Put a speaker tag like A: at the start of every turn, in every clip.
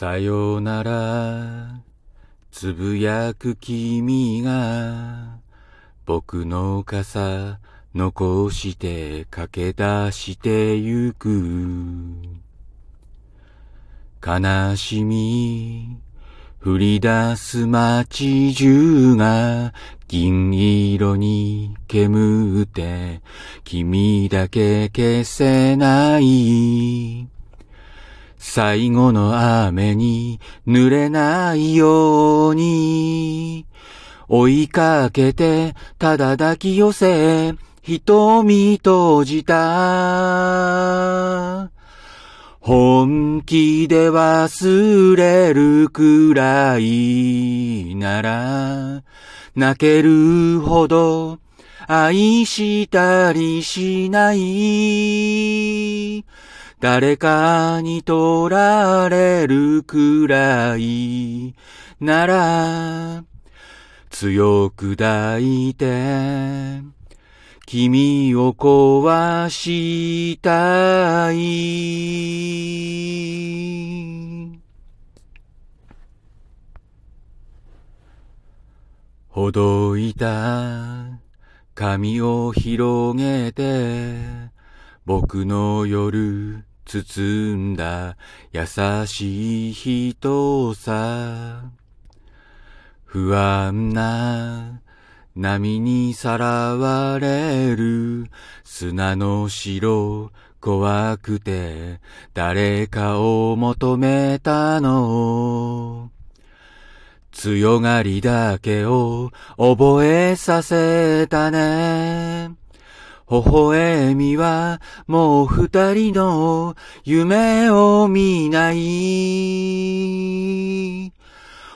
A: さよなら、つぶやく君が、僕の傘残して駆け出してゆく。悲しみ、降り出す街中が銀色に煙って君だけ消せない。最後の雨に濡れないように追いかけてただ抱き寄せ瞳閉じた。本気で忘れるくらいなら、泣けるほど愛したりしない。誰かに取られるくらいなら、強く抱いて、君を壊したい。ほどいた髪を広げて、僕の夜包んだ優しい人さ。不安な波にさらわれる砂の城怖くて誰かを求めたの。強がりだけを覚えさせたね。微笑みはもう二人の夢を見ない。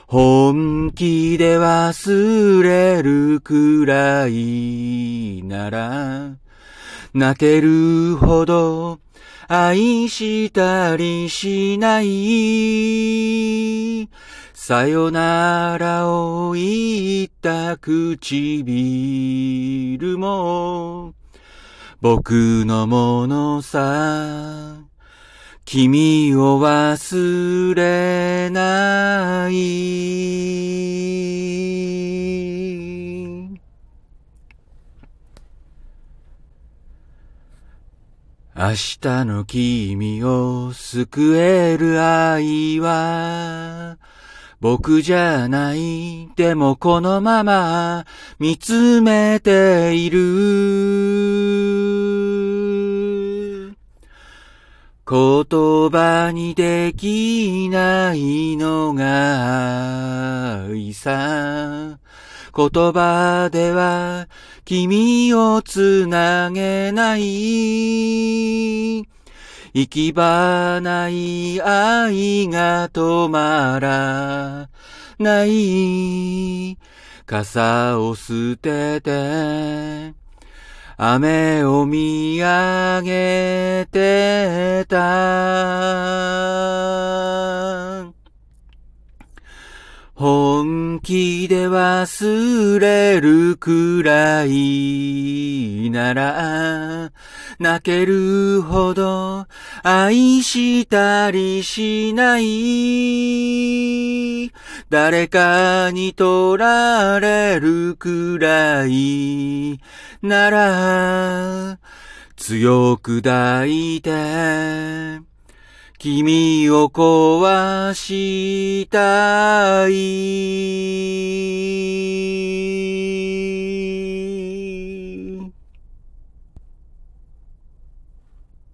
A: 本気で忘れるくらいなら、泣けるほど愛したりしない。さよならを言った唇も、僕のものさ。君を忘れない。明日の君を救える愛は、僕じゃない、でもこのまま見つめている。言葉にできないのが愛さ。言葉では君をつなげない。行き場ない愛が止まらない。傘を捨てて、雨を見上げてた。本気で忘れるくらいなら、泣けるほど愛したりしない。誰かに取られるくらいなら、強く抱いて、君を壊したい。